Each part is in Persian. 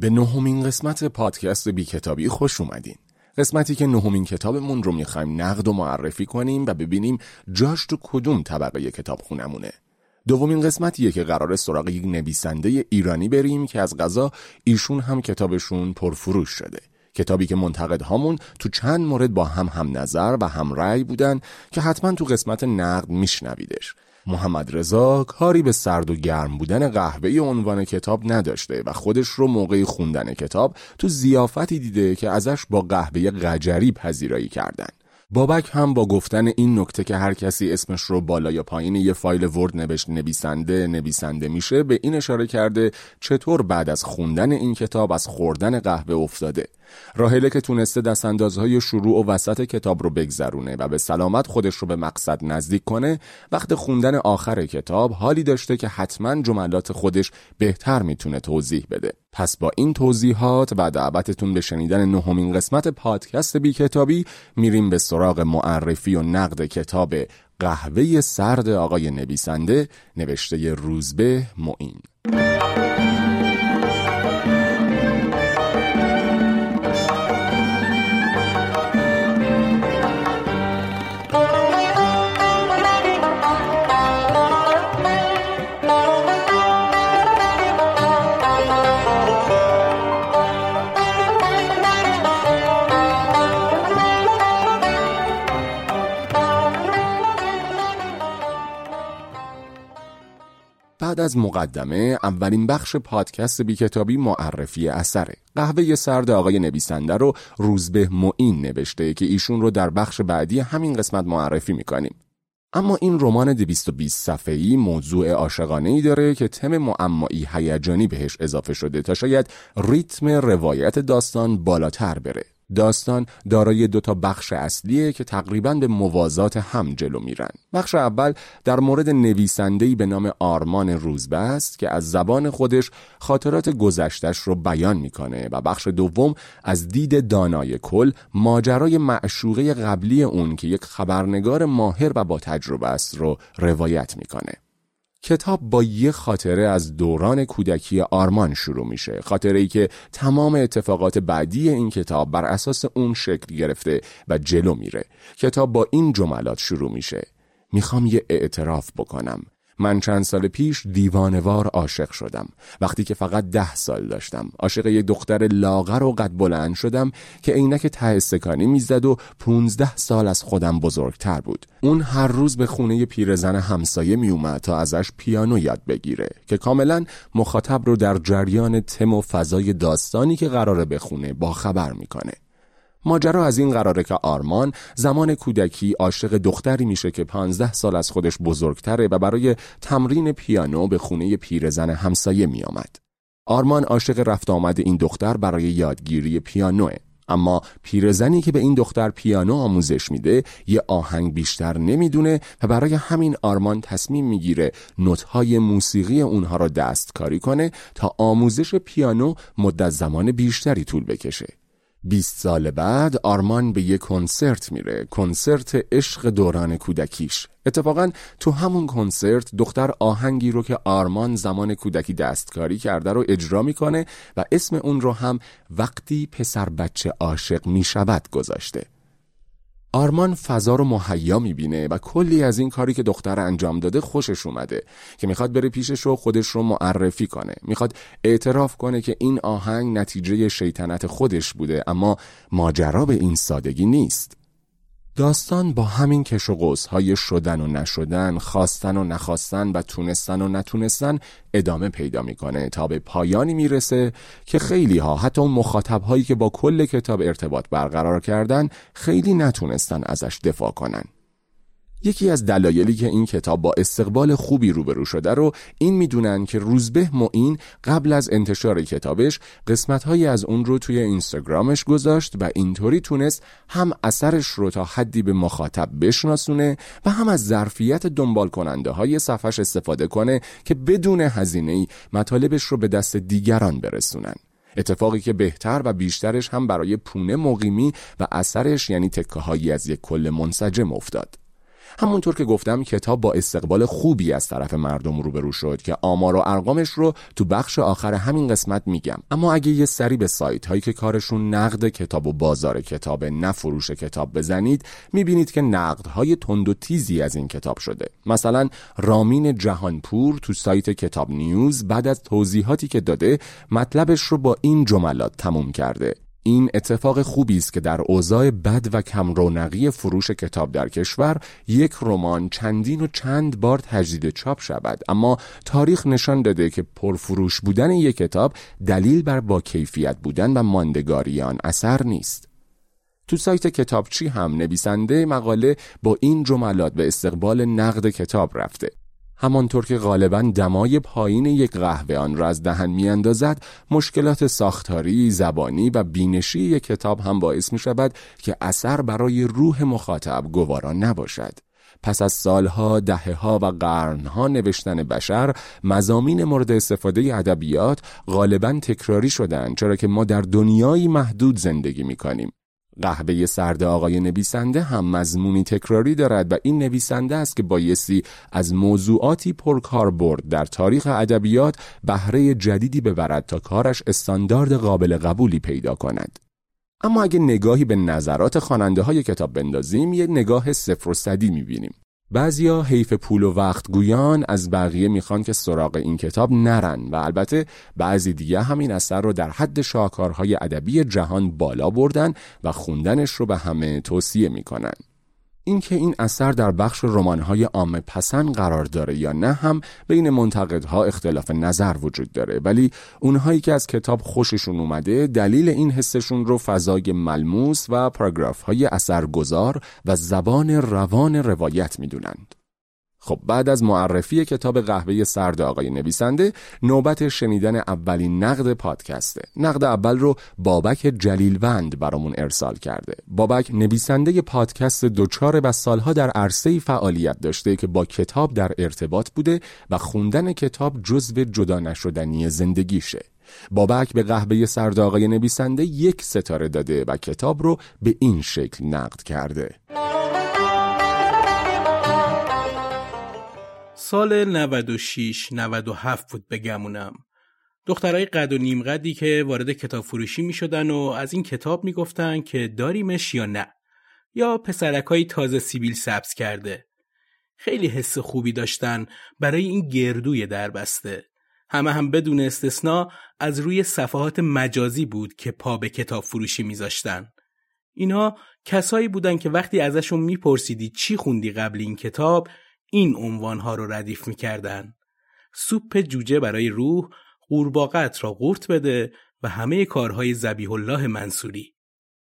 به نهمین قسمت پادکست بی کتابی خوش اومدین. قسمتی که نهمین کتابمون رو می‌خوایم نقد و معرفی کنیم و ببینیم جاش تو کدوم طبقه کتاب خونمونه. دومین قسمتیه که قرار سراغ یک نویسنده ایرانی بریم که از غذا ایشون هم کتابشون پرفروش شده. کتابی که منتقدهامون تو چند مورد با هم هم نظر و هم رأی بودن که حتما تو قسمت نقد میشنویدش. محمد رضا کاری به سرد و گرم بودن قهوه عنوان کتاب نداشته و خودش رو موقع خوندن کتاب تو زیافتی دیده که ازش با قهوه قجری پذیرایی کردن. بابک هم با گفتن این نکته که هر کسی اسمش رو بالا یا پایین یه فایل ورد نوشت نویسنده نویسنده میشه به این اشاره کرده چطور بعد از خوندن این کتاب از خوردن قهوه افتاده راهله که تونسته دستاندازهای شروع و وسط کتاب رو بگذرونه و به سلامت خودش رو به مقصد نزدیک کنه وقت خوندن آخر کتاب حالی داشته که حتما جملات خودش بهتر می‌تونه توضیح بده. پس با این توضیحات و دعوتتون به شنیدن نهمین قسمت پادکست بی کتابی میریم به سراغ معرفی و نقد کتاب قهوه سرد آقای نویسنده نوشته روزبه معین. از مقدمه اولین بخش پادکست بی کتابی معرفی اثره. قهوه سرد آقای نویسنده رو روزبه معین نوشته که ایشون رو در بخش بعدی همین قسمت معرفی می‌کنیم. اما این رمان 220 صفحه‌ای موضوع عاشقانه ای داره که تم معمایی هیجانی بهش اضافه شده تا شاید ریتم روایت داستان بالاتر بره. داستان دارای دو تا بخش اصلیه که تقریبا به موازات هم جلو میرن. بخش اول در مورد نویسنده‌ای به نام آرمان روزبه است که از زبان خودش خاطرات گذشتش رو بیان می‌کنه و بخش دوم از دید دانای کل ماجرای معشوقه قبلی اون که یک خبرنگار ماهر و با تجربه است رو روایت می‌کنه. کتاب با یه خاطره از دوران کودکی آرمان شروع میشه. خاطره ای که تمام اتفاقات بعدی این کتاب بر اساس اون شکل گرفته و جلو میره. کتاب با این جملات شروع میشه. می‌خوام یه اعتراف بکنم. من چند سال پیش دیوانوار عاشق شدم. وقتی که فقط ده سال داشتم. عاشق یک دختر لاغر و قد بلند شدم که عینک ته استکانی می‌زد و پونزده سال از خودم بزرگتر بود. اون هر روز به خونه پیرزن همسایه میومد تا ازش پیانو یاد بگیره که کاملا مخاطب رو در جریان تم و فضای داستانی که قراره بخونه با خبر می‌کنه. ماجرا از این قراره که آرمان زمان کودکی عاشق دختری میشه که پانزده سال از خودش بزرگتره و برای تمرین پیانو به خونه پیرزن همسایه میآمد. آرمان عاشق رفت آمد این دختر برای یادگیری پیانوه اما پیرزنی که به این دختر پیانو آموزش میده یه آهنگ بیشتر نمی‌دونه و برای همین آرمان تصمیم می‌گیره نوتهای موسیقی اونها را دستکاری کنه تا آموزش پیانو مدت زمان بیشتری طول بکشه 20 سال بعد آرمان به یه کنسرت میره کنسرت عشق دوران کودکیش. اتفاقا تو همون کنسرت دختر آهنگی رو که آرمان زمان کودکی دستکاری کرده رو اجرا می‌کنه و اسم اون رو هم وقتی پسر بچه عاشق می‌شود گذاشته. آرمان فضا رو مهیا می‌بینه و کلی از این کاری که دختر انجام داده خوشش اومده که می‌خواد بره پیشش و خودش رو معرفی کنه. می‌خواد اعتراف کنه که این آهنگ نتیجه شیطنت خودش بوده اما ماجرا به این سادگی نیست. داستان با همین کش و های شدن و نشدن خواستن و نخواستن و تونستن و نتونستن ادامه پیدا می‌کنه تا به پایانی می‌رسه که خیلی ها حتی اون مخاطب هایی که با کل کتاب ارتباط برقرار کردن خیلی نتونستن ازش دفاع کنن. یکی از دلایلی که این کتاب با استقبال خوبی روبرو شده رو این می‌دونن که روزبه معین قبل از انتشار کتابش قسمتهایی از اون رو توی اینستاگرامش گذاشت و اینطوری تونست هم اثرش رو تا حدی به مخاطب بشناسونه و هم از ظرفیت دنبال کننده های صفحش استفاده کنه که بدون هزینه ای مطالبش رو به دست دیگران برسونن. اتفاقی که بهتر و بیشترش هم برای پونه مقیمی و اثرش یعنی تکه از یک کل منسجم افتاد. همونطور که گفتم کتاب با استقبال خوبی از طرف مردم روبرو شد که آمار و ارقامش رو تو بخش آخر همین قسمت میگم. اما اگه یه سری به سایت هایی که کارشون نقد کتاب و بازار کتاب نه فروش کتاب بزنید می‌بینید که نقد های تند و تیزی از این کتاب شده. مثلا رامین جهانپور تو سایت کتاب نیوز بعد از توضیحاتی که داده مطلبش رو با این جملات تموم کرده. این اتفاق خوبی است که در اوضاع بد و کم رونقی فروش کتاب در کشور یک رمان چندین و چند بار تجدید چاپ شود. اما تاریخ نشان داده که پرفروش بودن یک کتاب دلیل بر با کیفیت بودن و ماندگاری آن اثر نیست. تو سایت کتابچی هم نویسنده مقاله با این جملات به استقبال نقد کتاب رفته. همانطور که غالبا دمای پایین یک قهوه آن را از دهن میاندازد مشکلات ساختاری، زبانی و بینشی یک کتاب هم باعث می شود که اثر برای روح مخاطب گوارا نباشد. پس از سالها، دهها و قرنها نوشتن بشر، مزامین مورد استفاده ادبیات غالبا تکراری شدند چرا که ما در دنیایی محدود زندگی می کنیم. قهوه سرد آقای نویسنده هم مضمونی تکراری دارد و این نویسنده است که بایستی از موضوعاتی برد در تاریخ ادبیات بهره جدیدی ببرد تا کارش استاندارد قابل قبولی پیدا کند. اما اگه نگاهی به نظرات خواننده های کتاب بندازیم یه نگاه صفر و صدی می‌بینیم. بعضیا حیف پول و وقت گویان از بقیه می‌خوان که سراغ این کتاب نرن و البته بعضی دیگه همین اثر رو در حد شاهکارهای ادبی جهان بالا بردن و خوندنش رو به همه توصیه می‌کنن. اینکه این اثر در بخش رمان‌های عامه پسند قرار داره یا نه هم بین منتقدها اختلاف نظر وجود داره ولی اونهایی که از کتاب خوششون اومده دلیل این حسشون رو فضای ملموس و پاراگراف های اثرگذار و زبان روان روایت می‌دونند. خب بعد از معرفی کتاب قهوه سرد آقای نویسنده نوبت شنیدن اولین نقد پادکسته. نقد اول رو بابک جلیلوند برامون ارسال کرده. بابک نویسنده پادکست دوچار و سالها در عرصه فعالیت داشته که با کتاب در ارتباط بوده و خوندن کتاب جزو جدا نشدنی زندگیشه. بابک به قهوه سرد آقای نویسنده یک ستاره داده و کتاب رو به این شکل نقد کرده. سال 96 97 بود بگمونم دخترای قد و نیم قدی که وارد کتاب فروشی می شدن و از این کتاب می گفتن که داریمش یا نه یا پسرکای تازه سیبیل سبز کرده. خیلی حس خوبی داشتن برای این گردوی دربسته. همه هم بدون استثنا از روی صفحات مجازی بود که پا به کتاب فروشی میذاشتن. اینها کسایی بودن که وقتی ازشون میپرسیدی چی خوندی قبل این کتاب این عنوانها رو ردیف می‌کردن. سوپ جوجه برای روح قورباغت را قورت بده و همه کارهای زبیح الله منصوری.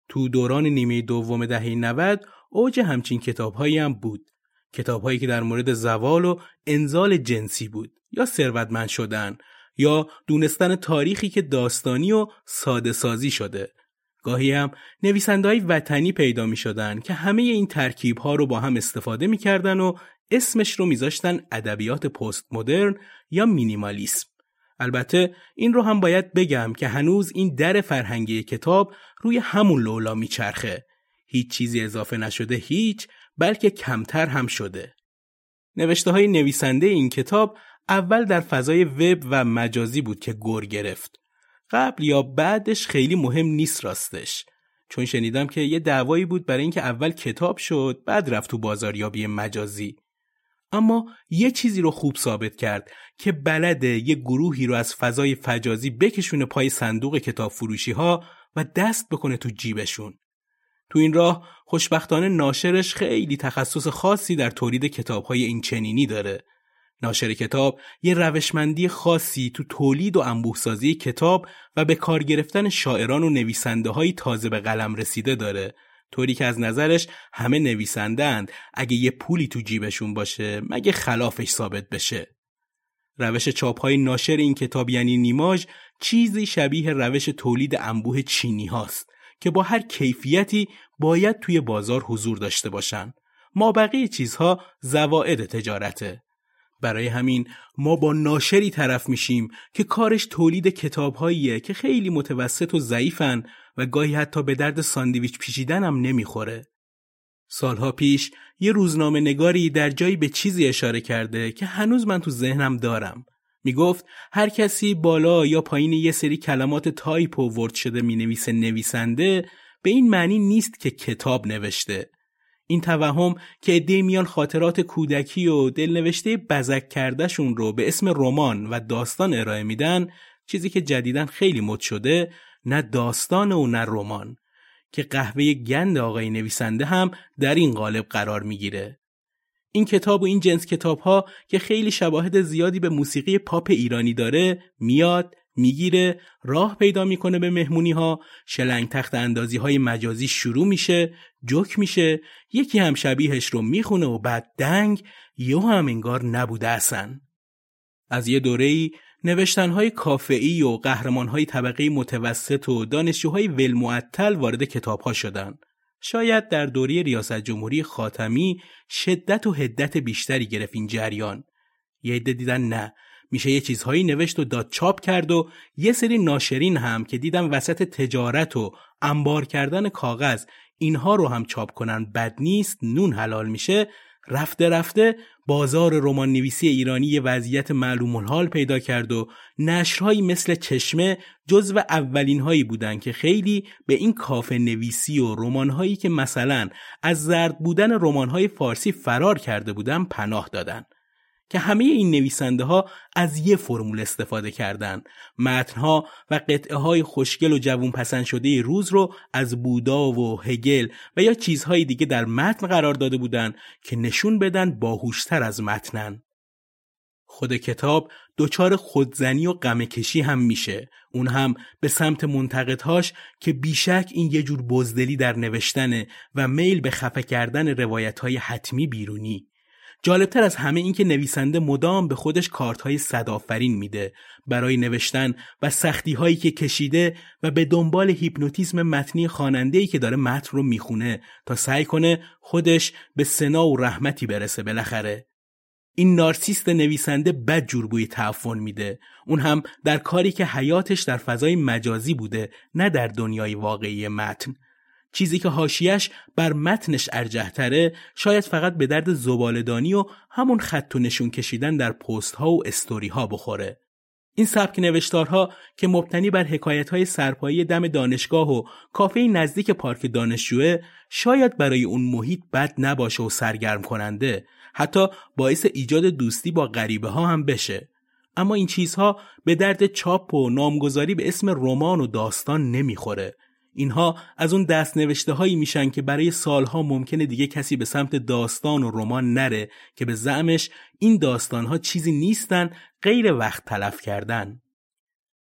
تو دوران نیمه دوم دهه 90 اوج همچین کتابهایی هم بود. کتابهایی که در مورد زوال و انزال جنسی بود یا ثروتمند شدن یا دونستن تاریخی که داستانی و ساده سازی شده. گاهی هم نویسندهای وطنی پیدا می شدن که همه این ترکیب ها رو با هم استفاده می کردن و اسمش رو میذاشتن ادبیات پست مدرن یا مینیمالیسم. البته این رو هم باید بگم که هنوز این در فرهنگی کتاب روی همون لولا میچرخه. هیچ چیزی اضافه نشده هیچ بلکه کمتر هم شده. نوشته های نویسنده این کتاب اول در فضای وب و مجازی بود که گر گرفت. قبل یا بعدش خیلی مهم نیست راستش. چون شنیدم که یه دعوایی بود برای اینکه اول کتاب شد بعد رفت تو بازاریابی مجازی. اما یه چیزی رو خوب ثابت کرد که بلده یه گروهی رو از فضای فجازی بکشونه پای صندوق کتاب فروشی ها و دست بکنه تو جیبشون. تو این راه خوشبختانه ناشرش خیلی تخصص خاصی در تولید کتاب های این چنینی داره. ناشر کتاب یه روشمندی خاصی تو تولید و انبوهسازی کتاب و به کار گرفتن شاعران و نویسنده های تازه به قلم رسیده داره طوری که از نظرش همه نویسندند اگه یه پولی تو جیبشون باشه مگه خلافش ثابت بشه؟ روش چاپ های ناشر این کتاب یعنی نیماژ چیزی شبیه روش تولید انبوه چینی هاست که با هر کیفیتی باید توی بازار حضور داشته باشن. ما بقیه چیزها زواعد تجارته. برای همین ما با ناشری طرف میشیم که کارش تولید کتابهاییه که خیلی متوسط و ضعیفن و گاهی حتی به درد ساندویچ هم نمی‌خوره. سالها پیش یه روزنامه نگاری در جایی به چیزی اشاره کرده که هنوز من تو ذهنم دارم. می گفت هر کسی بالا یا پایین یه سری کلمات تایپ و ورد شده می نویسه نویسنده به این معنی نیست که کتاب نوشته. این توهم که ادهی میان خاطرات کودکی و دلنوشته بزک کردهشون رو به اسم رمان و داستان ارائه میدن چیزی که جدیدا خیلی مد شده نه داستان و نه رمان که قهوه گند آقای نویسنده هم در این قالب قرار می‌گیره. این کتاب و این جنس کتاب ها که خیلی شواهد زیادی به موسیقی پاپ ایرانی داره میاد می‌گیره راه پیدا می‌کنه به مهمونی ها شلنگ تخت اندازی های مجازی شروع میشه جک میشه یکی هم شبیهش رو می‌خونه و بعد دنگ یو هم انگار نبوده اصن از یه دوره‌ای نوشتنهای کافعی و قهرمانهای طبقه متوسط و دانشجوهای ولمعطل وارد کتابها شدند. شاید در دوره ریاست جمهوری خاتمی شدت و هدت بیشتری گرفت این جریان. یه عده دیدن نه میشه یه چیزهایی نوشت و داد چاپ کرد و یه سری ناشرین هم که دیدم وسط تجارت و انبار کردن کاغذ اینها رو هم چاپ کنن بد نیست نون حلال میشه رفته رفته بازار رمان نویسی ایرانی یه وضعیت معلوم الحال پیدا کرد و نشرهایی مثل چشمه جزو اولین هایی بودن که خیلی به این کافه نویسی و رمانهایی که مثلا از زرد بودن رمانهای فارسی فرار کرده بودن پناه دادن. که همه این نویسنده ها از یه فرمول استفاده کردند. متنها و قطعه های خوشگل و جوون پسند شده روز رو از بودا و هگل و یا چیزهای دیگه در متن قرار داده بودند که نشون بدن باهوشتر از متنن. خود کتاب دچار خودزنی و غمکشی هم میشه اون هم به سمت منتقدهاش که بیشک این یه جور بزدلی در نوشتنه و میل به خفه کردن روایت های حتمی بیرونی جالبتر از همه این که نویسنده مدام به خودش کارت های صدافرین میده. برای نوشتن و سختی هایی که کشیده و به دنبال هیپنوتیزم متنی خواننده که داره متن رو می‌خونه تا سعی کنه خودش به سنا و رحمتی برسه بالاخره. این نارسیست نویسنده بد جور بوی تعفن میده. اون هم در کاری که حیاتش در فضای مجازی بوده نه در دنیای واقعی متن. چیزی که هاشیش بر متنش ارجهتره شاید فقط به درد زبالدانی و همون خط و نشون کشیدن در پست ها و استوری ها بخوره. این سبک نوشتارها که مبتنی بر حکایت های سرپایی دم دانشگاه و کافه نزدیک پارک دانشجوه شاید برای اون محیط بد نباشه و سرگرم کننده حتی باعث ایجاد دوستی با غریبه ها هم بشه اما این چیزها به درد چاپ و نامگذاری به اسم رمان و داستان نمی‌خوره اینها از اون دست نوشته هایی میشن که برای سالها ممکنه دیگه کسی به سمت داستان و رمان نره که به زعمش این داستان ها چیزی نیستن غیر وقت تلف کردن.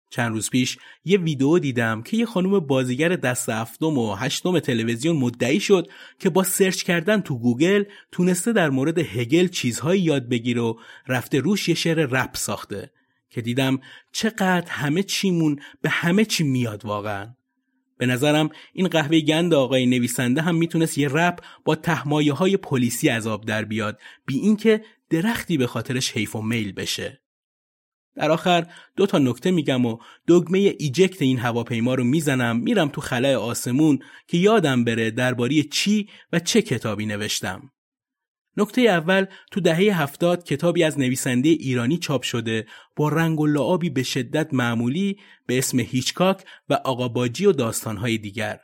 چند روز پیش یه ویدیو دیدم که یه خانم بازیگر دست هفتم و هشتم تلویزیون مدعی شد که با search کردن تو گوگل تونسته در مورد هگل چیزهایی یاد بگیره و رفته روش یه شعر رپ ساخته که دیدم چقدر همه چیمون به همه چی میاد واقعا به نظرم این قهوه گند آقای نویسنده هم می‌تونست یه رپ با ته مایه های پلیسی ازش در بیاد بی اینکه درختی به خاطرش حیف و میل بشه. در آخر دو تا نکته میگم و دگمه ایجکت این هواپیما رو می‌زنم میرم تو خلای آسمون که یادم بره درباره چی و چه کتابی نوشتم. نکته اول تو دهه هفتاد کتابی از نویسنده ایرانی چاپ شده با رنگ و لعابی به شدت معمولی به اسم هیچکاک و آقا باجی و داستانهای دیگر.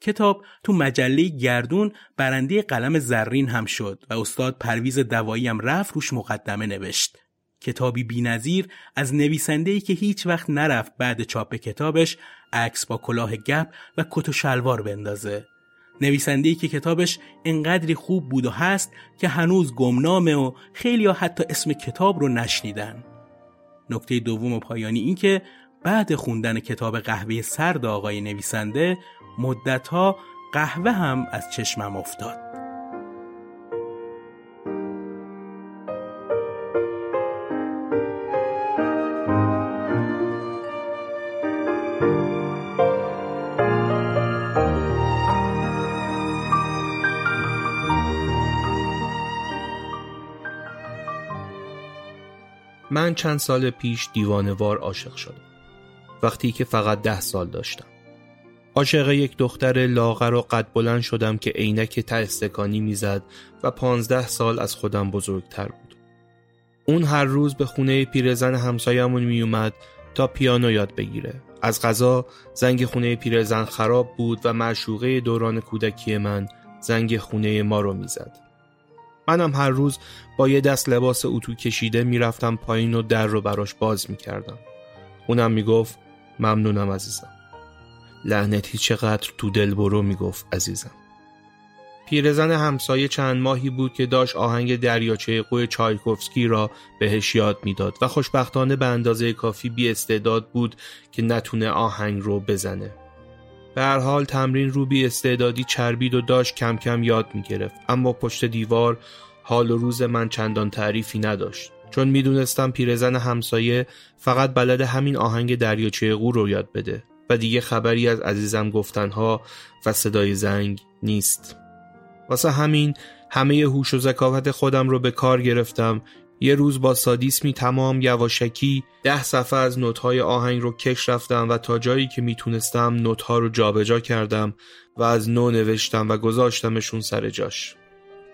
کتاب تو مجله گردون برنده قلم زرین هم شد و استاد پرویز دوایی هم رفت روش مقدمه نوشت. کتابی بینظیر از نویسنده‌ای که هیچ وقت نرفت بعد چاپ کتابش عکس با کلاه گپ و کت و شلوار بندازه. نویسنده‌ای که کتابش انقدری خوب بود و هست که هنوز گمنامه و خیلی ها حتی اسم کتاب رو نشنیدن. نکته دوم و پایانی این که بعد خوندن کتاب قهوه سرد آقای نویسنده مدتها قهوه هم از چشمم افتاد. من چند سال پیش دیوانوار عاشق شدم وقتی که فقط ده سال داشتم عاشق یک دختر لاغر و قد بلند شدم که عینک ته استکانی می‌زد و پانزده سال از خودم بزرگتر بود. اون هر روز به خونه پیرزن همسایمون میومد تا پیانو یاد بگیره. از غذا زنگ خونه پیرزن خراب بود و معشوقه دوران کودکی من زنگ خونه ما رو می‌زد. منم هر روز با یه دست لباس اتو کشیده می‌رفتم پایین و در رو براش باز می‌کردم. اونم می‌گفت ممنونم عزیزم. لعنتی چقدر تو دل برو می‌گفت عزیزم پیرزن همسایه چند ماهی بود که داشت آهنگ دریاچه قوی چایکوفسکی را بهش یاد می‌داد و خوشبختانه به اندازه کافی بی استعداد بود که نتونه آهنگ رو بزنه. به هر حال تمرین رو بی استعدادی چربید و داشت کم کم یاد می گرفت. اما پشت دیوار حال و روز من چندان تعریفی نداشت. چون می‌دونستم پیرزن همسایه فقط بلد همین آهنگ دریاچه قو رو یاد بده و دیگه خبری از عزیزم گفتنها و صدای زنگ نیست. واسه همین همه هوش و ذکاوت خودم رو به کار گرفتم یه روز با سادیسمی تمام یواشکی ده صفحه از نوتهای آهنگ رو کش رفتم و تا جایی که می‌تونستم نوتها رو جابجا کردم و از نو نوشتم و گذاشتمشون سر جاش.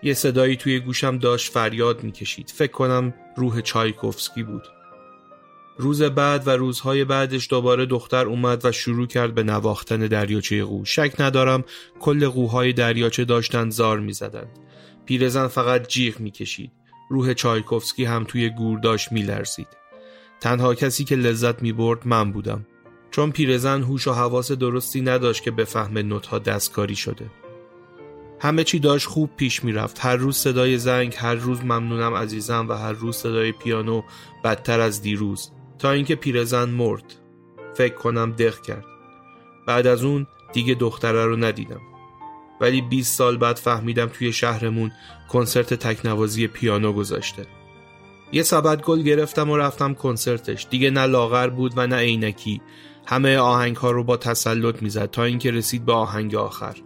یه صدایی توی گوشم داشت فریاد می‌کشید. فکر کنم روح چایکوفسکی بود. روز بعد و روزهای بعدش دوباره دختر اومد و شروع کرد به نواختن دریاچه قو شک ندارم کل قوهای دریاچه داشتن زار می‌زدند. پیرزن فقط جیغ می‌کشید. روح چایکوفسکی هم توی گور داشت میلرزید. تنها کسی که لذت می‌برد من بودم. چون پیرزن هوش و حواس درستی نداشت که بفهم نوتها دستکاری شده. همه چی داشت خوب پیش می‌رفت. هر روز صدای زنگ هر روز ممنونم عزیزم و هر روز صدای پیانو بدتر از دیروز. تا اینکه پیرزن مرد. فکر کنم دق کرد. بعد از اون دیگه دختره رو ندیدم. ولی 20 سال بعد فهمیدم توی شهرمون کنسرت تکنوازی پیانو گذاشته. یه سبد گل گرفتم و رفتم کنسرتش. دیگه نه لاغر بود و نه عینکی. همه آهنگ ها رو با تسلط می‌زد تا اینکه رسید به آهنگ آخر.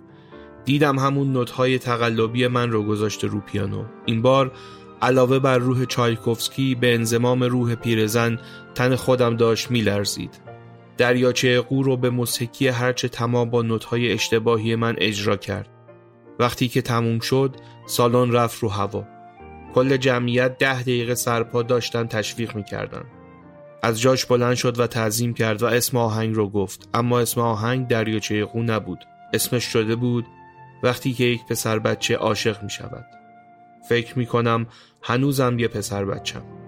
دیدم همون نوت های تقلبی من رو گذاشته رو پیانو. این بار علاوه بر روح چایکوفسکی به انزمام روح پیرزن تن خودم داشت میلرزید. دریاچه قو رو به موسیقی هرچه تمام با نوتهای اشتباهی من اجرا کرد. وقتی که تموم شد سالن رفت رو هوا. کل جمعیت ده دقیقه سرپا داشتن تشویق می‌کردن. از جاش بلند شد و تعظیم کرد و اسم آهنگ رو گفت. اما اسم آهنگ دریاچه قو نبود. اسمش شده بود وقتی که یک پسر بچه عاشق می شود فکر می کنم هنوزم یه پسر بچم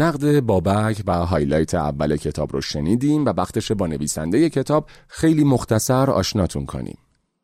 نقد بابک و highlight اول کتاب رو شنیدیم و وقتش با نویسنده کتاب خیلی مختصر آشناتون کنیم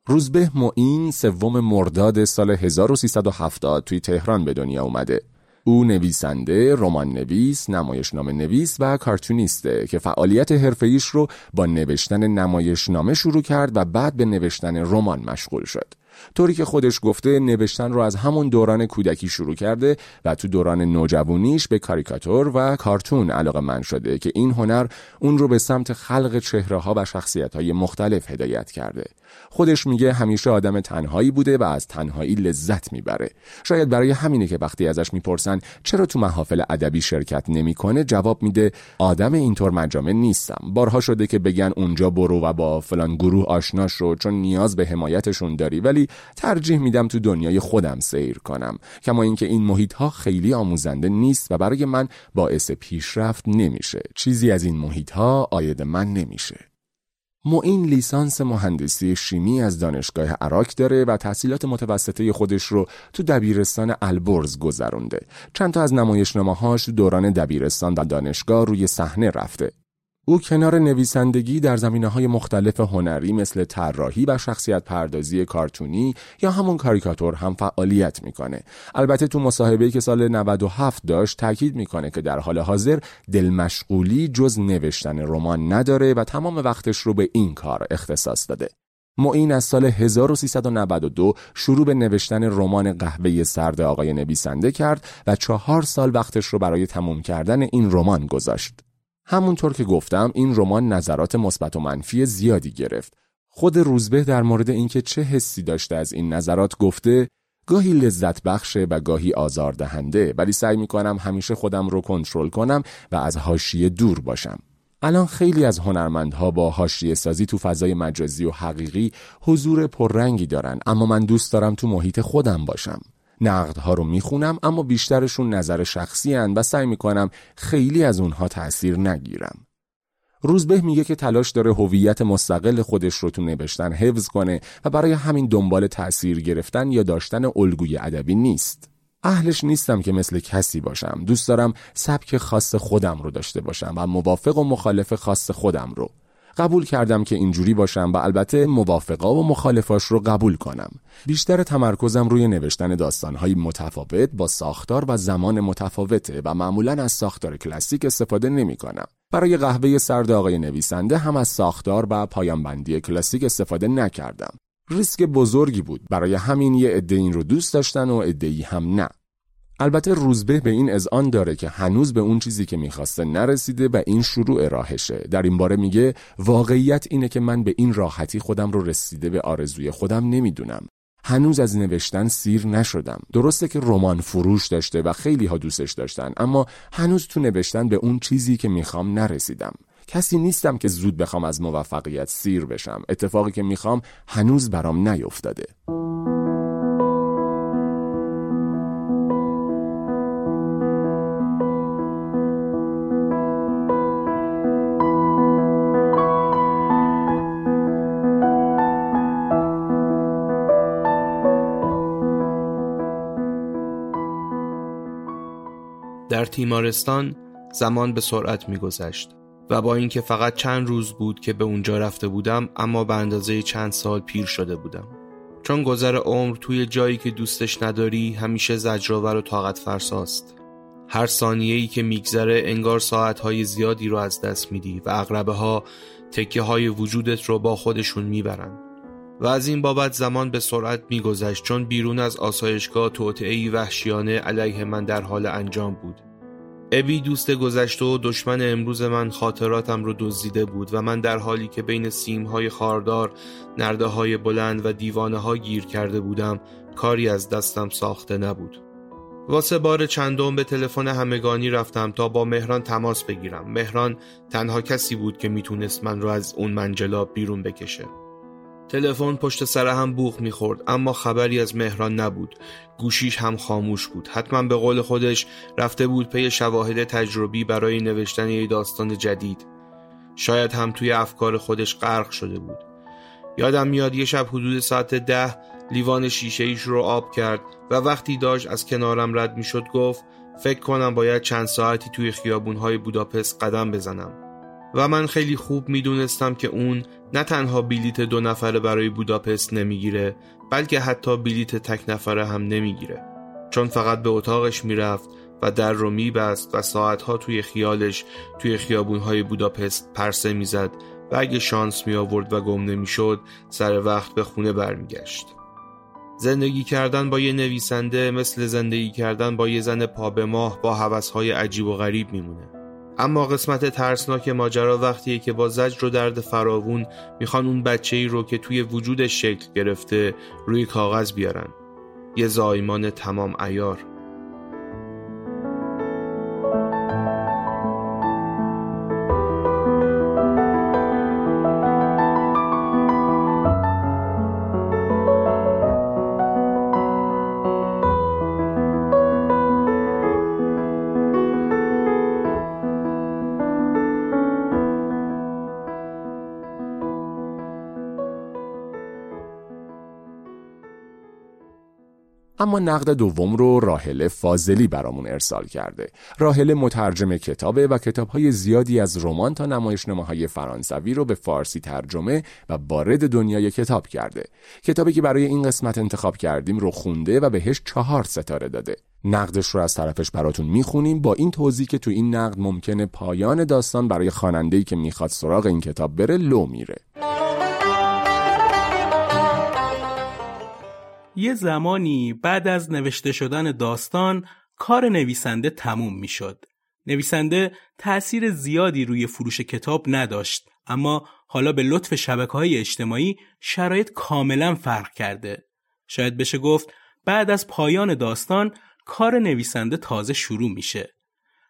روزبه معین سوم مرداد سال 1370 توی تهران به دنیا اومده او نویسنده، رمان نویس، نمایشنامه نویس و کارتونیسته که فعالیت حرفه‌ایش رو با نوشتن نمایشنامه شروع کرد و بعد به نوشتن رمان مشغول شد. طوری که خودش گفته نوشتن رو از همون دوران کودکی شروع کرده و تو دوران نوجوانیش به کاریکاتور و کارتون علاقه من شده که این هنر اون رو به سمت خلق چهره ها و شخصیت های مختلف هدایت کرده. خودش میگه همیشه آدم تنهایی بوده و از تنهایی لذت می‌بره. شاید برای همینه که وقتی ازش می‌پرسن چرا تو محافل ادبی شرکت نمی‌کنه جواب میده آدم اینطور مجامع نیستم. بارها شده که بگن اونجا برو و با فلان گروه آشنا شو چون نیاز به حمایتشون داری. ولی ترجیح میدم تو دنیای خودم سیر کنم کما اینکه این محیط ها خیلی آموزنده نیست و برای من باعث پیشرفت نمیشه چیزی از این محیط ها آید من نمیشه معین لیسانس مهندسی شیمی از دانشگاه عراق داره و تحصیلات متوسطه خودش رو تو دبیرستان البرز گذرونده. چند تا از نمایشنامه هاش دوران دبیرستان و دانشگاه روی صحنه رفته. او کنار نویسندگی در زمینه های مختلف هنری مثل طراحی و شخصیت پردازی کارتونی یا همون کاریکاتور هم فعالیت می‌کنه. البته تو مصاحبه‌ای که سال 97 داشت تاکید می‌کنه که در حال حاضر دل مشغولی جز نوشتن رمان نداره و تمام وقتش رو به این کار اختصاص داده. معین از سال 1392 شروع به نوشتن رمان قهوه سرد آقای نویسنده کرد و چهار سال وقتش رو برای تموم کردن این رمان گذاشت. همونطور که گفتم این رمان نظرات مثبت و منفی زیادی گرفت. خود روزبه در مورد اینکه چه حسی داشته از این نظرات گفته گاهی لذت بخشه و گاهی آزار دهنده ولی سعی می‌کنم همیشه خودم رو کنترل کنم و از حاشیه دور باشم. الان خیلی از هنرمندها با حاشیه سازی تو فضای مجازی و حقیقی حضور پررنگی دارن اما من دوست دارم تو محیط خودم باشم. نقدها رو می‌خونم اما بیشترشون نظر شخصی هن و سعی می‌کنم خیلی از اونها تأثیر نگیرم. روزبه میگه که تلاش داره هویت مستقل خودش رو تو نوشتن حفظ کنه و برای همین دنبال تأثیر گرفتن یا داشتن الگوی ادبی نیست. اهلش نیستم که مثل کسی باشم. دوست دارم سبک خاص خودم رو داشته باشم و موافق و مخالف خاص خودم رو. قبول کردم که اینجوری باشم و البته موافقا و مخالفاش رو قبول کنم. بیشتر تمرکزم روی نوشتن داستانهای متفاوت با ساختار و زمان متفاوته و معمولا از ساختار کلاسیک استفاده نمی کنم. برای قهوه سرد آقای نویسنده هم از ساختار و پایانبندی کلاسیک استفاده نکردم. ریسک بزرگی بود برای همین یه عده این رو دوست داشتن و عده‌ای هم نه. البته روزبه به این اذعان داره که هنوز به اون چیزی که می‌خواسته نرسیده و این شروع راهشه. در این باره میگه واقعیت اینه که من به این راحتی خودم رو رسیده به آرزوی خودم نمی‌دونم. هنوز از نوشتن سیر نشدم. درسته که رمان فروش داشته و خیلی ها دوستش داشتن اما هنوز تو نوشتن به اون چیزی که می‌خوام نرسیدم. کسی نیستم که زود بخوام از موفقیت سیر بشم. اتفاقی که می‌خوام هنوز برام نیفتاده. تیمارستان زمان به سرعت میگذشت و با اینکه فقط چند روز بود که به اونجا رفته بودم اما به اندازه چند سال پیر شده بودم. چون گذر عمر توی جایی که دوستش نداری همیشه زجرآور و طاقت فرساست. هر ثانیه ای که میگذره انگار ساعتهای زیادی رو از دست میدی و اغربه ها تکه های وجودت رو با خودشون می‌برن. و از این بابت زمان به سرعت میگذشت چون بیرون از آسایشگاه توطعهای وحشیانه علیه من در حال انجام بود. ابی دوست گذشته و دشمن امروز من خاطراتم رو دزدیده بود و من در حالی که بین سیمهای خاردار نرده های بلند و دیوانه ها گیر کرده بودم کاری از دستم ساخته نبود. واسه بار چندم به تلفن همگانی رفتم تا با مهران تماس بگیرم. مهران تنها کسی بود که می‌تونست من رو از اون منجلاب بیرون بکشه. تلفن پشت سر هم بوغ می‌خورد اما خبری از مهران نبود. گوشیش هم خاموش بود. حتما به قول خودش رفته بود پی شواهد تجربی برای نوشتن یه داستان جدید. شاید هم توی افکار خودش غرق شده بود. یادم میاد یه شب حدود ساعت ده لیوان شیشه ایش رو آب کرد و وقتی داشت از کنارم رد می‌شد گفت فکر کنم باید چند ساعتی توی خیابونهای بوداپست قدم بزنم. و من خیلی خوب می‌دونستم که اون نه تنها بلیت دو نفره برای بوداپست نمی‌گیره بلکه حتی بلیت تک نفره هم نمی‌گیره. چون فقط به اتاقش می‌رفت و در رو میبست و ساعتها توی خیالش توی خیابونهای بوداپست پرسه می‌زد و اگه شانس می آورد و گم نمی‌شد سر وقت به خونه برمیگشت. زندگی کردن با یه نویسنده مثل زندگی کردن با یه زن پا به ماه با حوثهای عجیب و غریب میمونه. اما قسمت ترسناک ماجرا وقتیه که با زجر و درد فراوون می‌خوان اون بچه ای رو که توی وجودش شکل گرفته روی کاغذ بیارن. یه زایمان تمام ایار نقد دوم رو راهله فاضلی برامون ارسال کرده. راهله مترجم کتابه و کتابهای زیادی از رمان تا نمایشنامه های فرانسوی رو به فارسی ترجمه و وارد دنیای کتاب کرده. کتابی که برای این قسمت انتخاب کردیم رو خونده و بهش چهار ستاره داده. نقدش رو از طرفش براتون می‌خونیم با این توضیح که تو این نقد ممکنه پایان داستان برای خواننده‌ای که می‌خواد سراغ این کتاب بره لو میره. یه زمانی بعد از نوشته شدن داستان کار نویسنده تموم می‌شد. نویسنده تأثیر زیادی روی فروش کتاب نداشت اما حالا به لطف شبکه های اجتماعی شرایط کاملا فرق کرده. شاید بشه گفت بعد از پایان داستان کار نویسنده تازه شروع میشه.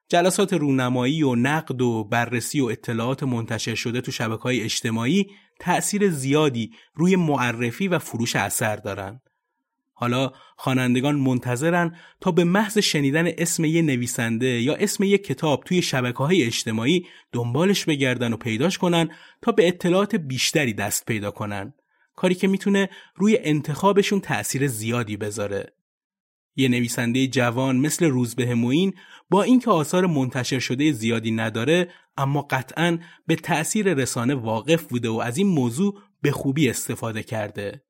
جلسات رونمایی و نقد و بررسی و اطلاعات منتشر شده تو شبکه های اجتماعی تأثیر زیادی روی معرفی و فروش اثر دارن. حالا خوانندگان منتظرن تا به محض شنیدن اسم یه نویسنده یا اسم یه کتاب توی شبکه های اجتماعی دنبالش بگردن و پیداش کنن تا به اطلاعات بیشتری دست پیدا کنن. کاری که می‌تونه روی انتخابشون تأثیر زیادی بذاره. یه نویسنده جوان مثل روزبه موین با اینکه آثار منتشر شده زیادی نداره اما قطعا به تأثیر رسانه واقف بوده و از این موضوع به خوبی استفاده کرده.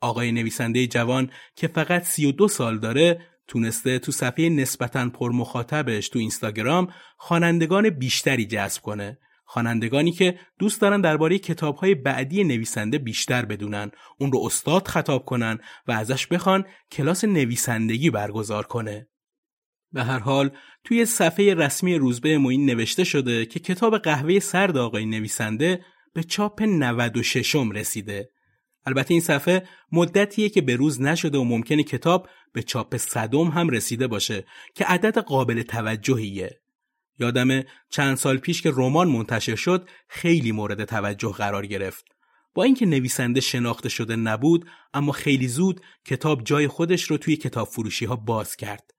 آقای نویسنده جوان که فقط 32 سال داره تونسته تو صفحه نسبتاً پر مخاطبش تو اینستاگرام خوانندگان بیشتری جذب کنه. خوانندگانی که دوست دارن درباره کتابهای بعدی نویسنده بیشتر بدونن اون رو استاد خطاب کنن و ازش بخوان کلاس نویسندگی برگزار کنه. به هر حال توی صفحه رسمی روزبه موین نوشته شده که کتاب قهوه سرد آقای نویسنده به چاپ 96 رسیده. البته این صفحه مدتیه که به روز نشده و ممکنه کتاب به چاپ صدم هم رسیده باشه که عدد قابل توجهیه. یادمه چند سال پیش که رمان منتشر شد خیلی مورد توجه قرار گرفت. با اینکه نویسنده شناخته شده نبود اما خیلی زود کتاب جای خودش رو توی کتاب فروشی ها باز کرد.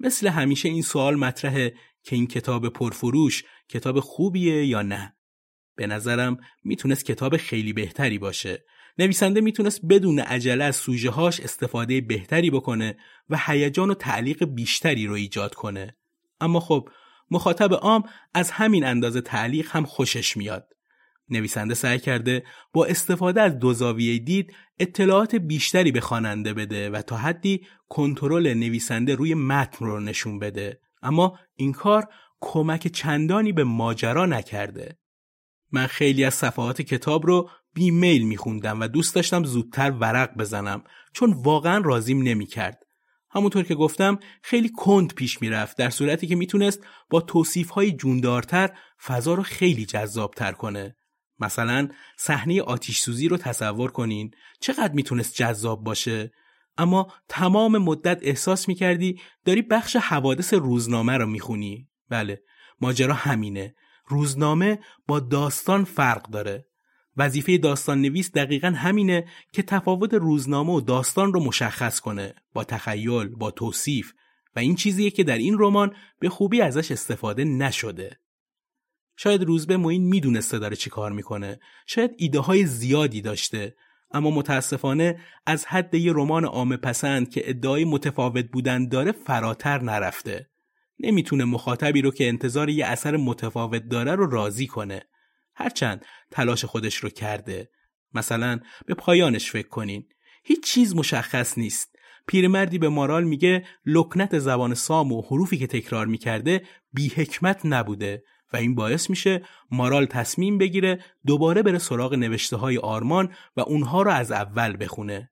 مثل همیشه این سوال مطرحه که این کتاب پرفروش کتاب خوبیه یا نه؟ به نظرم می‌تونست کتاب خیلی بهتری باشه نویسنده می‌تونست بدون عجله از سوژه هاش استفاده بهتری بکنه و هیجان و تعلیق بیشتری رو ایجاد کنه. اما خب مخاطب عام از همین اندازه تعلیق هم خوشش میاد. نویسنده سعی کرده با استفاده از دو زاویه دید اطلاعات بیشتری به خواننده بده و تا حدی کنترل نویسنده روی متن رو نشون بده. اما این کار کمک چندانی به ماجرا نکرده. من خیلی از صفحات کتاب رو بیمیل میخوندم و دوست داشتم زودتر ورق بزنم چون واقعا رازیم نمی‌کرد. همونطور که گفتم خیلی کند پیش می‌رفت در صورتی که می‌تونست با توصیف های جوندارتر فضا رو خیلی جذابتر کنه. مثلا صحنه آتیش سوزی رو تصور کنین چقدر می‌تونست جذاب باشه اما تمام مدت احساس می‌کردی داری بخش حوادث روزنامه رو می‌خونی بله ماجرا همینه روزنامه با داستان فرق داره وظیفه داستان نویس دقیقا همینه که تفاوت روزنامه و داستان رو مشخص کنه با تخیل با توصیف و این چیزیه که در این رمان به خوبی ازش استفاده نشده. شاید روزبه موین می‌دونسته داره چی کار می‌کنه. شاید ایده های زیادی داشته اما متاسفانه از حد یه رمان عامه پسند که ادعای متفاوت بودن داره فراتر نرفته. نمی‌تونه مخاطبی رو که انتظار یه اثر متفاوت داره رو راضی کنه. هرچند تلاش خودش رو کرده. مثلا به پایانش فکر کنین. هیچ چیز مشخص نیست. پیرمردی به مارال میگه لکنت زبان سام و حروفی که تکرار می‌کرده بی حکمت نبوده و این باعث میشه مارال تصمیم بگیره دوباره بره سراغ نوشته های آرمان و اونها رو از اول بخونه.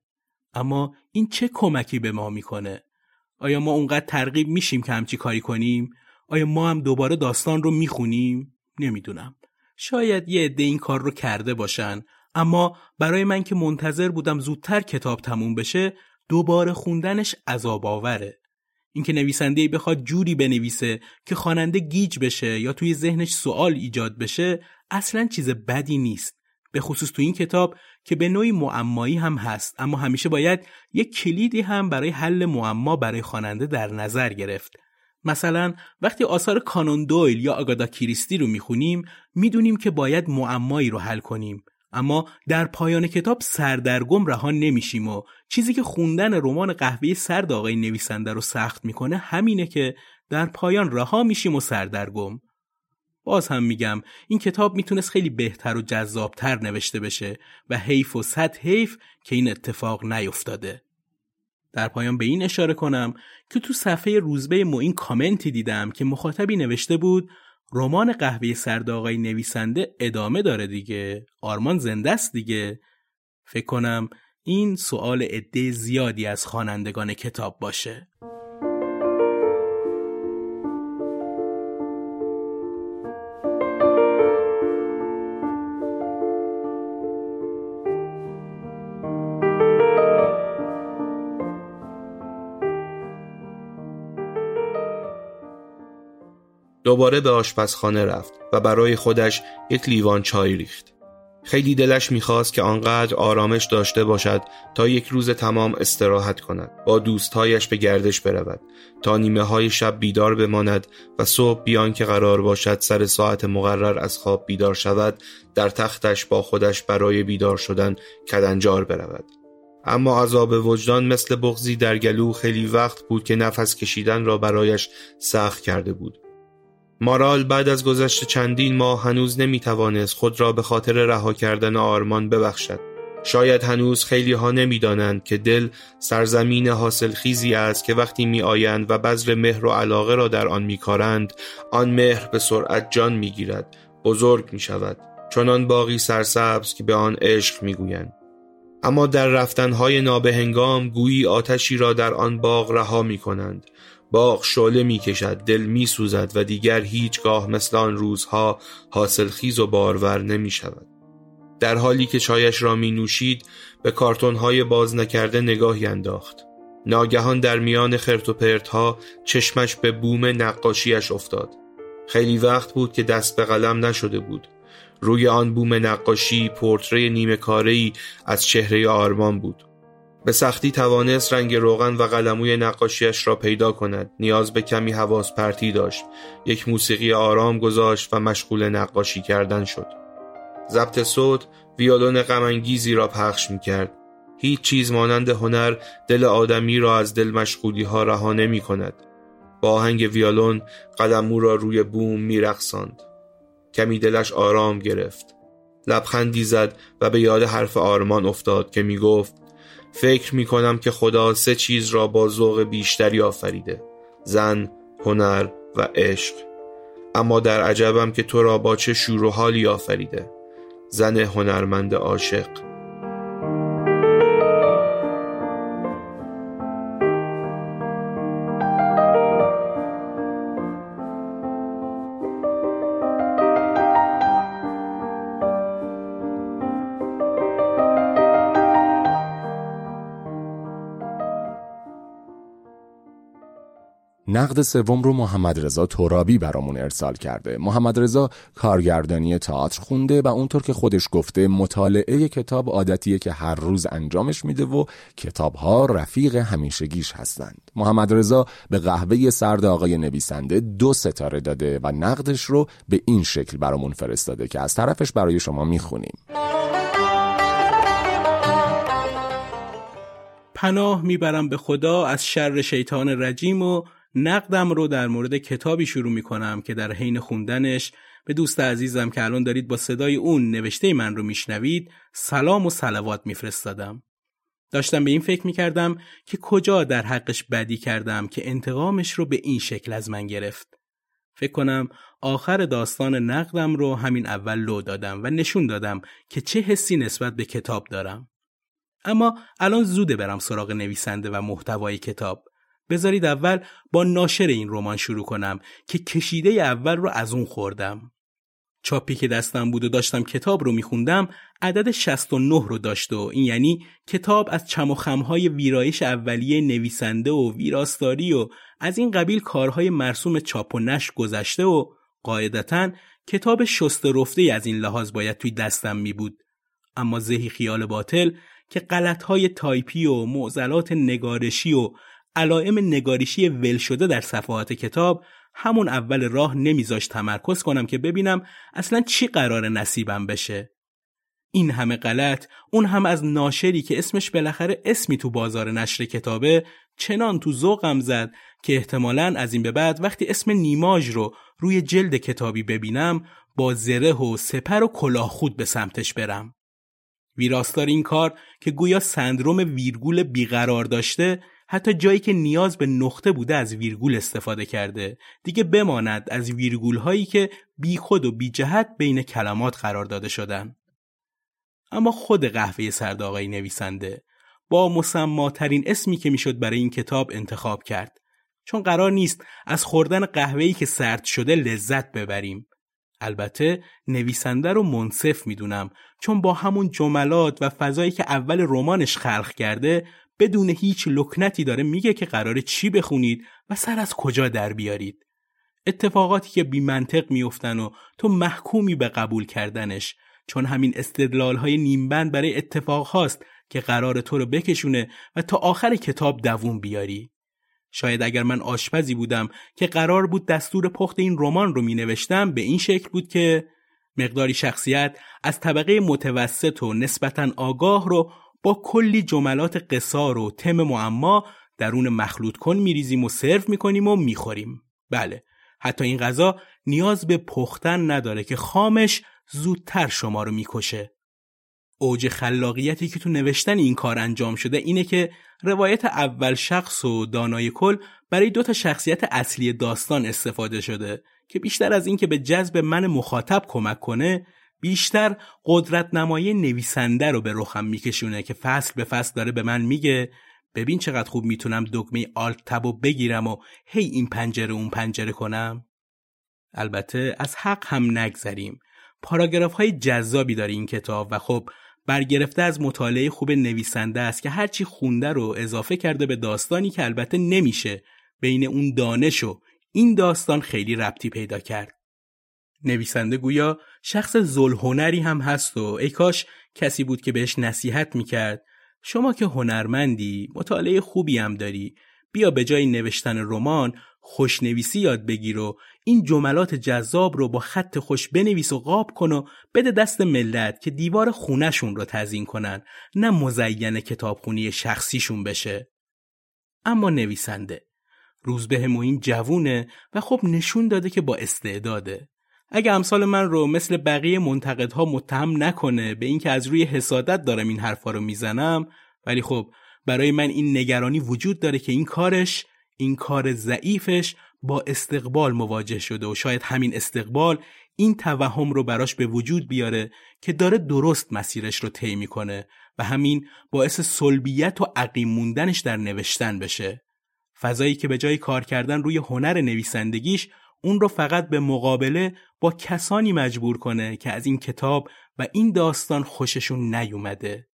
اما این چه کمکی به ما می‌کنه؟ آیا ما اونقدر ترغیب میشیم که همچی کاری کنیم؟ آیا ما هم دوباره داستان رو می‌خونیم؟ نمی‌دونم. شاید یه عده این کار رو کرده باشن. اما برای من که منتظر بودم زودتر کتاب تموم بشه دوباره خوندنش عذاب آوره. اینکه نویسنده بخواد جوری بنویسه که خواننده گیج بشه یا توی ذهنش سوال ایجاد بشه اصلا چیز بدی نیست. به خصوص تو این کتاب که به نوعی معمایی هم هست اما همیشه باید یک کلیدی هم برای حل معما برای خواننده در نظر گرفت. مثلا وقتی آثار کانون دویل یا آگادا کریستی رو می‌خونیم می‌دونیم که باید معمایی رو حل کنیم. اما در پایان کتاب سردرگم رها نمیشیم و چیزی که خوندن رمان قهوه سرد آقای نویسنده رو سخت می‌کنه همینه که در پایان رها میشیم و سردرگم. باز هم میگم این کتاب می‌تونست خیلی بهتر و جذابتر نوشته بشه و حیف و صد حیف که این اتفاق نیفتاده. در پایان به این اشاره کنم که تو صفحه روزبه معین کامنتی دیدم که مخاطبی نوشته بود رمان قهوه سرد آقای نویسنده ادامه داره دیگه. آرمان زنده است دیگه. فکر کنم این سوال عده زیادی از خوانندگان کتاب باشه. دوباره به آشپزخانه رفت و برای خودش یک لیوان چای ریخت. خیلی دلش می‌خواست که آنقدر آرامش داشته باشد تا یک روز تمام استراحت کند با دوستهایش به گردش برود تا نیمه های شب بیدار بماند و صبح بیان که قرار باشد سر ساعت مقرر از خواب بیدار شود در تختش با خودش برای بیدار شدن کدنجار برود اما عذاب وجدان مثل بغزی در گلو خیلی وقت بود که نفس کشیدن را برایش سخت کرده بود مارال بعد از گذشت چندین ماه هنوز نمی توانست خود را به خاطر رها کردن آرمان ببخشد. شاید هنوز خیلی ها نمی دانند که دل سرزمین حاصل خیزی است که وقتی می آیند و بذر مهر و علاقه را در آن می کارند آن مهر به سرعت جان می گیرد بزرگ می شود چنان باقی سرسبز که به آن عشق می گویند. اما در رفتنهای نابهنگام گویی آتشی را در آن باغ رها می کنند باغ شعله می کشد دل می سوزد و دیگر هیچگاه مثل آن روزها حاصل خیز و بارور نمی شود در حالی که چایش را می نوشید به کارتون های باز نکرده نگاهی انداخت. ناگهان در میان خرت و پرت ها چشمش به بوم نقاشیش افتاد. خیلی وقت بود که دست به قلم نشده بود. روی آن بوم نقاشی پورتری نیمه کاری از چهره آرمان بود. به سختی توانست رنگ روغن و قلموی نقاشیش را پیدا کند. نیاز به کمی حواس پرتی داشت. یک موسیقی آرام گذاشت و مشغول نقاشی کردن شد. ضبط صوت ویولون غمانگیزی را پخش می کرد هیچ چیز مانند هنر دل آدمی را از دل مشغولی ها رها نمی کند با آهنگ ویولون قلمو را روی بوم می رخصاند. کمی دلش آرام گرفت. لبخندی زد و به یاد حرف آرمان افتاد که می گفت فکر می کنم که خدا سه چیز را با ذوق بیشتری آفریده زن، هنر و عشق. اما در عجبم که تو را با چه شور و حالی آفریده زن هنرمند عاشق. نقد سوم رو محمد رضا ترابی برامون ارسال کرده. محمد رضا کارگردانی تئاتر خونده و اونطور که خودش گفته مطالعه کتاب عادتیه که هر روز انجامش میده و کتاب ها رفیق همیشگیش هستند. محمد رضا به قهوه سرد آقای نویسنده دو ستاره داده و نقدش رو به این شکل برامون فرستاده که از طرفش برای شما می‌خونیم. پناه می‌برم به خدا از شر شیطان رجیم و نقدم رو در مورد کتابی شروع می کنم که در حین خوندنش به دوست عزیزم که الان دارید با صدای اون نوشته من رو میشنوید سلام و سلوات میفرستادم. داشتم به این فکر می کردم که کجا در حقش بدی کردم که انتقامش رو به این شکل از من گرفت. فکر کنم آخر داستان نقدم رو همین اول لو دادم و نشون دادم که چه حسی نسبت به کتاب دارم. اما الان زوده برم سراغ نویسنده و محتوای کتاب بذارید اول با ناشر این رمان شروع کنم که کشیده اول رو از اون خوردم. چاپی که دستم بود و داشتم کتاب رو میخوندم عدد 69 رو داشت و این یعنی کتاب از چم و خمهای ویرایش اولیه نویسنده و ویراستاری و از این قبیل کارهای مرسوم چاپ و نش گذشته و قاعدتا کتاب شست رفته از این لحاظ باید توی دستم می بود. اما زهی خیال باطل که غلطهای تایپی و معضلات نگارشی و علائم نگاریشی ول شده در صفحات کتاب همون اول راه نمیذاش تمرکز کنم که ببینم اصلا چی قرار نصیبم بشه این همه غلط اون هم از ناشری که اسمش بالاخره اسمی تو بازار نشر کتابه چنان تو ذوقم زد که احتمالا از این به بعد وقتی اسم نیماژ رو روی جلد کتابی ببینم با زره و سپر و کلاه خود به سمتش برم. ویراستار این کار که گویا سندروم ویرگول بیقرار داشته حتی جایی که نیاز به نقطه بوده از ویرگول استفاده کرده. دیگه بماند از ویرگول هایی که بی خود و بی جهت بین کلمات قرار داده شدن. اما خود قهوه سرد آقای نویسنده با مسماترین اسمی که می‌شد برای این کتاب انتخاب کرد. چون قرار نیست از خوردن قهوه‌ای که سرد شده لذت ببریم. البته نویسنده رو منصف می‌دونم چون با همون جملات و فضایی که اول رمانش خلق کرده بدون هیچ لکنتی داره میگه که قرار چی بخونید و سر از کجا در بیارید اتفاقاتی که بی منطق میفتن و تو محکومی به قبول کردنش چون همین استدلال های نیمبند برای اتفاق هاست که قرار تو رو بکشونه و تا آخر کتاب دووم بیاری. شاید اگر من آشپزی بودم که قرار بود دستور پخت این رمان رو می نوشتم به این شکل بود که مقداری شخصیت از طبقه متوسط و نسبتا آگاه رو کلی جملات قصار و تم معما درون مخلوط کن میریزیم و سرو می‌کنیم و می‌خوریم. بله حتی این غذا نیاز به پختن نداره که خامش زودتر شما رو می‌کشه. اوج خلاقیتی که تو نوشتن این کار انجام شده اینه که روایت اول شخص و دانای کل برای دو تا شخصیت اصلی داستان استفاده شده که بیشتر از اینکه به جذب من مخاطب کمک کنه بیشتر قدرت نمایی نویسنده رو به رخم میکشونه که فصل به فصل داره به من میگه ببین چقدر خوب می‌تونم دکمه آلت تب و بگیرم و هی این پنجره اون پنجره کنم البته از حق هم نگذریم پاراگراف های جذابی داره این کتاب و خب برگرفته از مطالعه خوب نویسنده است که هرچی خونده رو اضافه کرده به داستانی که البته نمیشه بین اون دانش و این داستان خیلی ربطی پیدا کرد. نویسنده گویا شخص زلهنری هم هست و ای کاش کسی بود که بهش نصیحت می‌کرد. شما که هنرمندی مطالعه خوبی هم داری. بیا به جای نوشتن رمان خوشنویسی یاد بگیر و این جملات جذاب رو با خط خوش بنویس و قاب کن و بده دست ملت که دیوار خونهشون رو تزین کنن. نه مزین کتابخونی شخصیشون بشه. اما نویسنده روزبه موین جوونه و خب نشون داده که با استعداده. اگه امثال من رو مثل بقیه منتقدها متهم نکنه به اینکه از روی حسادت دارم این حرفا رو می‌زنم ولی خب برای من این نگرانی وجود داره که این کارش این کار ضعیفش با استقبال مواجه شده و شاید همین استقبال این توهم رو براش به وجود بیاره که داره درست مسیرش رو طی می‌کنه و همین باعث سلبیت و عقیم موندنش در نوشتن بشه. فضایی که به جای کار کردن روی هنر نویسندگیش اون رو فقط به مقابله با کسانی مجبور کنه که از این کتاب و این داستان خوششون نیومده.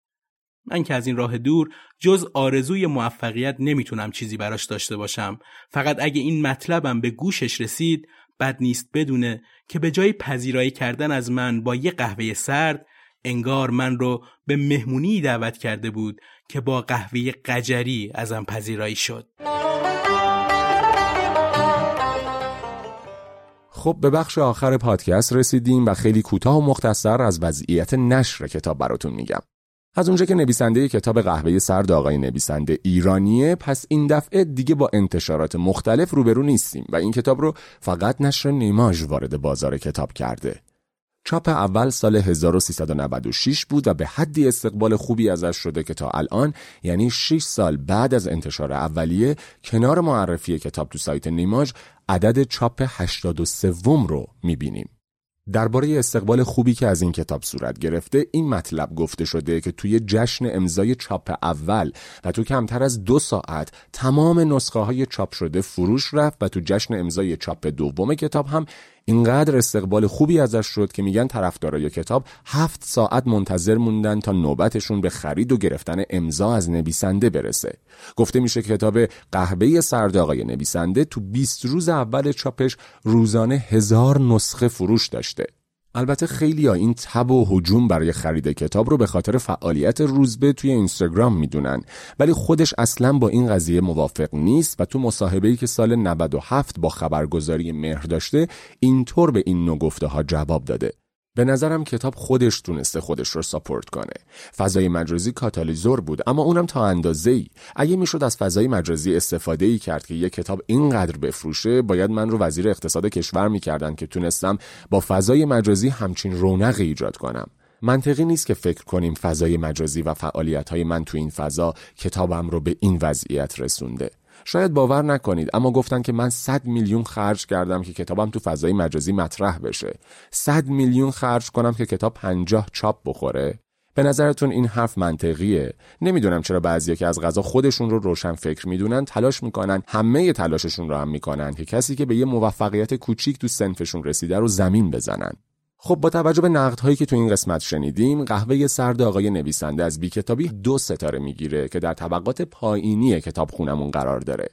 من که از این راه دور جز آرزوی موفقیت نمی‌تونم چیزی براش داشته باشم. فقط اگه این مطلبم به گوشش رسید بد نیست بدونه که به جای پذیرایی کردن از من با یه قهوه سرد انگار من رو به مهمونی دعوت کرده بود که با قهوه قجری ازم پذیرایی شد. خب به بخش آخر پادکست رسیدیم و خیلی کوتاه و مختصر از وضعیت نشر کتاب براتون میگم. از اونجا که نویسنده کتاب قهوه سرد آقای نویسنده ایرانیه پس این دفعه دیگه با انتشارات مختلف روبرو نیستیم و این کتاب رو فقط نشر نیماژ وارد بازار کتاب کرده. چاپ اول سال 1396 بود و به حدی استقبال خوبی ازش شده که تا الان یعنی 6 سال بعد از انتشار اولیه کنار معرفی کتاب تو سایت نیماژ عدد چاپ 83 رو می‌بینیم. درباره استقبال خوبی که از این کتاب صورت گرفته این مطلب گفته شده که توی جشن امضای چاپ اول و تو کمتر از دو ساعت تمام نسخه های چاپ شده فروش رفت و تو جشن امضای چاپ دوم کتاب هم اینقدر استقبال خوبی ازش شد که میگن طرفدارای کتاب هفت ساعت منتظر موندن تا نوبتشون به خرید و گرفتن امضا از نویسنده برسه. گفته میشه کتاب قهبه سرد آقای نویسنده تو 20 روز اول چاپش روزانه هزار نسخه فروش داشته. البته خیلی ها این تب و حجوم برای خرید کتاب رو به خاطر فعالیت روزبه توی اینستاگرام می‌دونن. ولی خودش اصلا با این قضیه موافق نیست و تو مصاحبه‌ای که سال 97 با خبرگزاری مهر داشته اینطور به این نوع گفته ها جواب داده. به نظرم کتاب خودش تونسته خودش رو ساپورت کنه. فضای مجازی کاتالیزور بود اما اونم تا اندازه ای. اگه می‌شد از فضای مجازی استفاده ای کرد که یه کتاب اینقدر بفروشه باید من رو وزیر اقتصاد کشور می‌کردن که تونستم با فضای مجازی همچین رونقی ایجاد کنم. منطقی نیست که فکر کنیم فضای مجازی و فعالیت های من تو این فضا کتابم رو به این وضعیت رسونده. شاید باور نکنید اما گفتن که من 100 میلیون خرج کردم که کتابم تو فضای مجازی مطرح بشه. 100 میلیون خرج کنم که کتاب 50 چاپ بخوره؟ به نظرتون این حرف منطقیه؟ نمی‌دونم چرا بعضیا که از غذا خودشون رو روشن فکر می‌دونن تلاش می‌کنن همه تلاششون رو هم می‌کنن که کسی که به یه موفقیت کوچیک تو سنفشون رسیده رو زمین بزنن. خب با توجه به هایی که تو این قسمت شنیدیم قهوه سرد آقای نویسنده از بی کتابی دو ستاره می‌گیره که در طبقات پایینی کتاب خونمون قرار داره.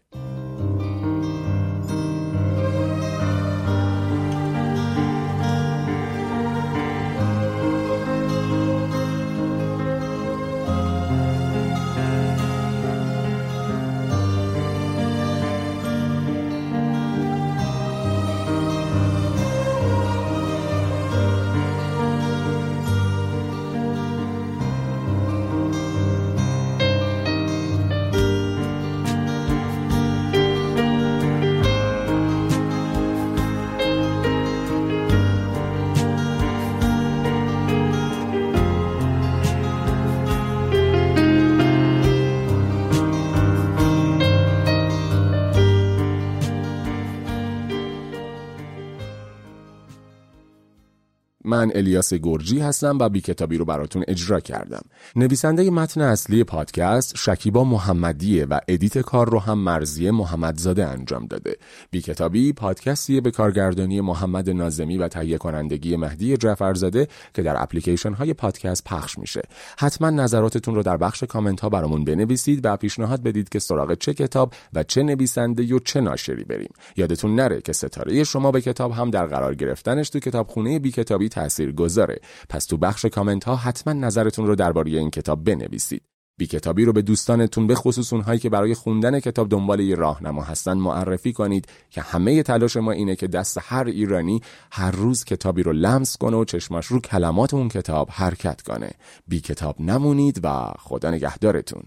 من الیاس گرجی هستم و بی کتابی رو براتون اجرا کردم. نویسنده متن اصلی پادکست شکیبا محمدیه و edit کار رو هم مرضیه محمدزاده انجام داده. بی کتابی پادکستیه به کارگردانی محمد نازمی و تهیه کنندگی مهدی جعفرزاده که در اپلیکیشن های پادکست پخش میشه. حتما نظراتتون رو در بخش کامنت ها برامون بنویسید و پیشنهاد بدید که سراغ چه کتاب و چه نویسنده و چه ناشری بریم. یادتون نره که ستاره شما به کتاب هم در قرار گرفتنش تو کتابخونه بی کتابی تأثیر گذاره پس تو بخش کامنت ها حتما نظرتون رو درباره این کتاب بنویسید. بی کتابی رو به دوستانتون به خصوص اونهایی که برای خوندن کتاب دنبال یه راهنما هستن معرفی کنید که همه تلاش ما اینه که دست هر ایرانی هر روز کتابی رو لمس کنه و چشماش رو کلمات اون کتاب حرکت کنه. بی کتاب نمونید و خدا نگهدارتون.